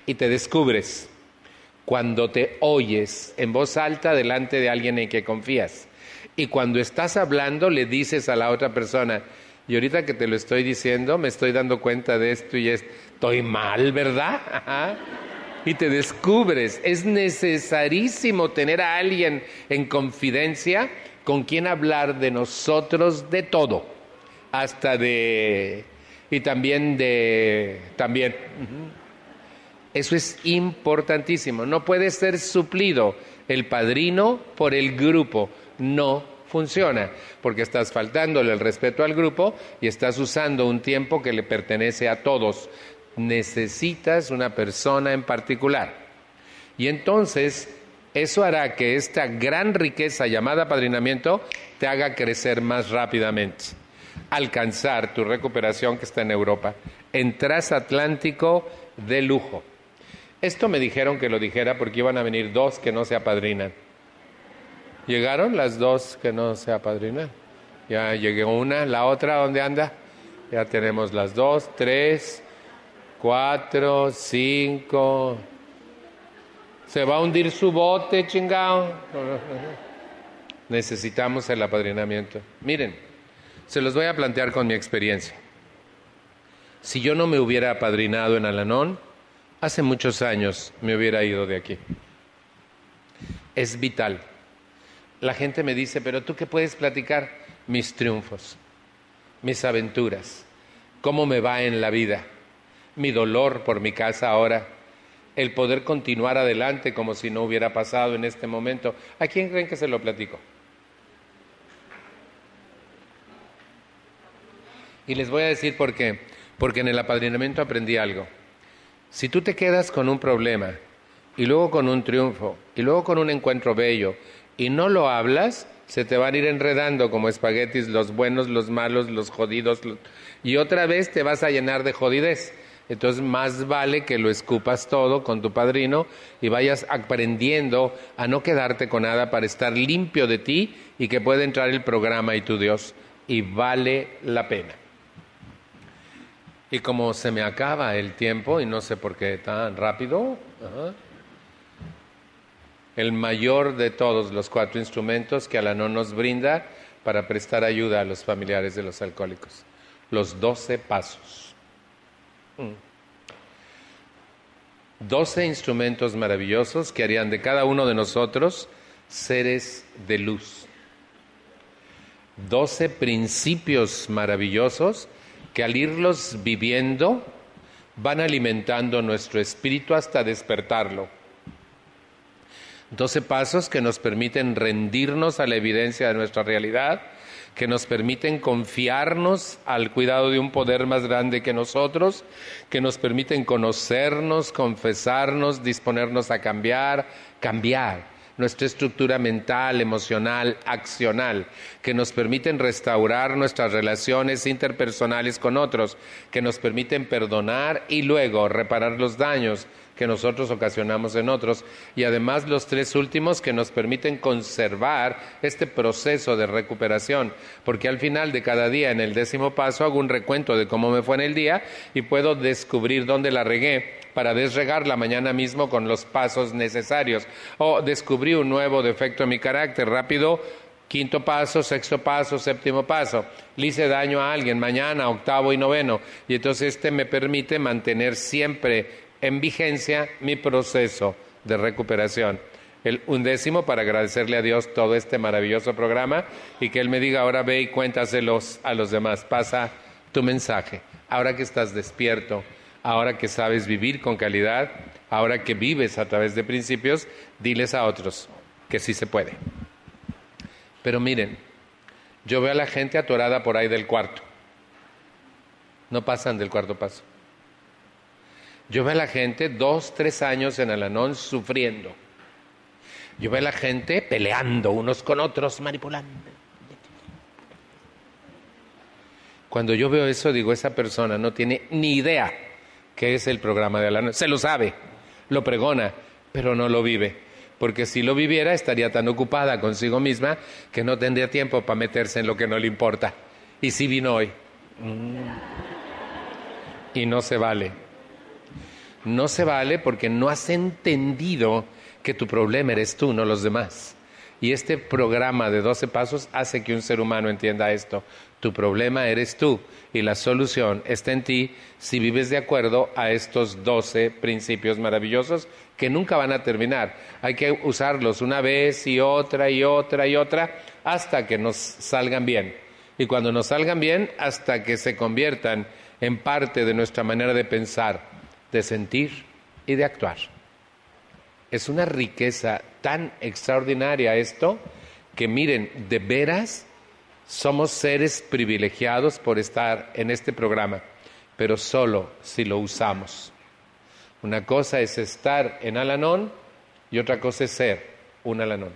S2: Y te descubres cuando te oyes en voz alta delante de alguien en que confías. Y cuando estás hablando le dices a la otra persona, y ahorita que te lo estoy diciendo, me estoy dando cuenta de esto y estoy mal, ¿verdad? Y te descubres, es necesarísimo tener a alguien en confidencia con quien hablar de nosotros de todo, hasta de, y también de, también. Eso es importantísimo. No puede ser suplido el padrino por el grupo. No funciona, porque estás faltándole el respeto al grupo y estás usando un tiempo que le pertenece a todos. Necesitas una persona en particular. Y entonces eso hará que esta gran riqueza llamada padrinamiento te haga crecer más rápidamente, alcanzar tu recuperación que está en Europa, en transatlántico de lujo. Esto me dijeron que lo dijera porque iban a venir dos que no se apadrinan. ¿Llegaron las dos que no se apadrinan? Ya llegué una, la otra, ¿dónde anda? Ya tenemos las dos, tres, cuatro, cinco. Se va a hundir su bote, chingado. Necesitamos el apadrinamiento. Miren, se los voy a plantear con mi experiencia. Si yo no me hubiera apadrinado en Alanón, Hace muchos años me hubiera ido de aquí. Es vital. La gente me dice, pero tú qué puedes platicar? Mis triunfos, mis aventuras, cómo me va en la vida, mi dolor por mi casa ahora, el poder continuar adelante como si no hubiera pasado en este momento. ¿A quién creen que se lo platico? Y les voy a decir por qué. Porque en el apadrinamiento aprendí algo. Si tú te quedas con un problema y luego con un triunfo y luego con un encuentro bello y no lo hablas, se te van a ir enredando como espaguetis los buenos, los malos, los jodidos y otra vez te vas a llenar de jodidez. Entonces más vale que lo escupas todo con tu padrino y vayas aprendiendo a no quedarte con nada para estar limpio de ti y que pueda entrar el programa y tu Dios. Y vale la pena. Y como se me acaba el tiempo, y no sé por qué tan rápido, el mayor de todos los cuatro instrumentos que Alanón nos brinda para prestar ayuda a los familiares de los alcohólicos, los doce pasos. Mm. Doce instrumentos maravillosos que harían de cada uno de nosotros seres de luz. Doce principios maravillosos que al irlos viviendo van alimentando nuestro espíritu hasta despertarlo. Doce pasos que nos permiten rendirnos a la evidencia de nuestra realidad, que nos permiten confiarnos al cuidado de un poder más grande que nosotros, que nos permiten conocernos, confesarnos, disponernos a cambiar, cambiar nuestra estructura mental, emocional, accional, que nos permiten restaurar nuestras relaciones interpersonales con otros, que nos permiten perdonar y luego reparar los daños que nosotros ocasionamos en otros y además los tres últimos que nos permiten conservar este proceso de recuperación, porque al final de cada día en el décimo paso hago un recuento de cómo me fue en el día y puedo descubrir dónde la regué para desregarla mañana mismo con los pasos necesarios. O descubrí un nuevo defecto en mi carácter, rápido quinto paso, sexto paso, séptimo paso. Le hice daño a alguien mañana, octavo y noveno. Y entonces este me permite mantener siempre en vigencia mi proceso de recuperación. El undécimo para agradecerle a Dios todo este maravilloso programa y que Él me diga ahora ve y cuéntaselos a los demás. Pasa tu mensaje. Ahora que estás despierto, ahora que sabes vivir con calidad, ahora que vives a través de principios, diles a otros que sí se puede. Pero miren, yo veo a la gente atorada por ahí del cuarto. No pasan del cuarto paso. Yo veo a la gente dos, tres años en Alanón sufriendo. Yo veo a la gente peleando unos con otros, manipulando. Cuando yo veo eso, digo, esa persona no tiene ni idea qué es el programa de Alanón. Se lo sabe, lo pregona, pero no lo vive porque si lo viviera estaría tan ocupada consigo misma que no tendría tiempo para meterse en lo que no le importa. Y si vino hoy. Mm. Y no se vale. No se vale porque no has entendido que tu problema eres tú, no los demás. Y este programa de 12 pasos hace que un ser humano entienda esto. Tu problema eres tú y la solución está en ti si vives de acuerdo a estos 12 principios maravillosos que nunca van a terminar. Hay que usarlos una vez y otra y otra y otra hasta que nos salgan bien. Y cuando nos salgan bien, hasta que se conviertan en parte de nuestra manera de pensar, de sentir y de actuar. Es una riqueza tan extraordinaria esto que miren, de veras somos seres privilegiados por estar en este programa, pero solo si lo usamos. Una cosa es estar en Alanón y otra cosa es ser un Alanón.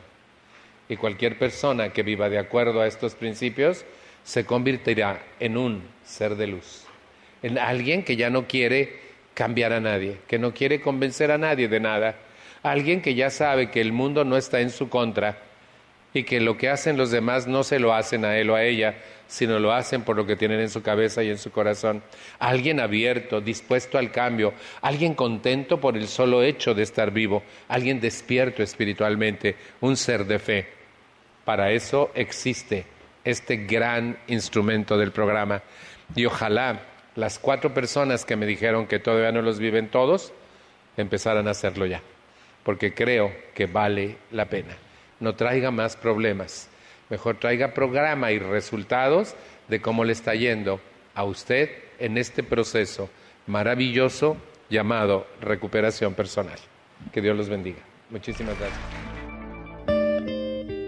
S2: Y cualquier persona que viva de acuerdo a estos principios se convertirá en un ser de luz, en alguien que ya no quiere cambiar a nadie, que no quiere convencer a nadie de nada, Alguien que ya sabe que el mundo no está en su contra y que lo que hacen los demás no se lo hacen a él o a ella, sino lo hacen por lo que tienen en su cabeza y en su corazón. Alguien abierto, dispuesto al cambio, alguien contento por el solo hecho de estar vivo, alguien despierto espiritualmente, un ser de fe. Para eso existe este gran instrumento del programa. Y ojalá las cuatro personas que me dijeron que todavía no los viven todos, empezaran a hacerlo ya porque creo que vale la pena. No traiga más problemas, mejor traiga programa y resultados de cómo le está yendo a usted en este proceso maravilloso llamado recuperación personal. Que Dios los bendiga. Muchísimas gracias.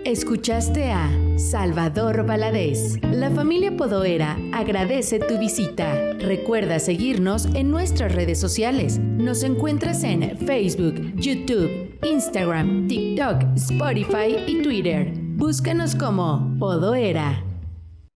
S1: Escuchaste a Salvador Valadez. La familia Podoera agradece tu visita. Recuerda seguirnos en nuestras redes sociales. Nos encuentras en Facebook, YouTube, Instagram, TikTok, Spotify y Twitter. Búscanos como Podoera.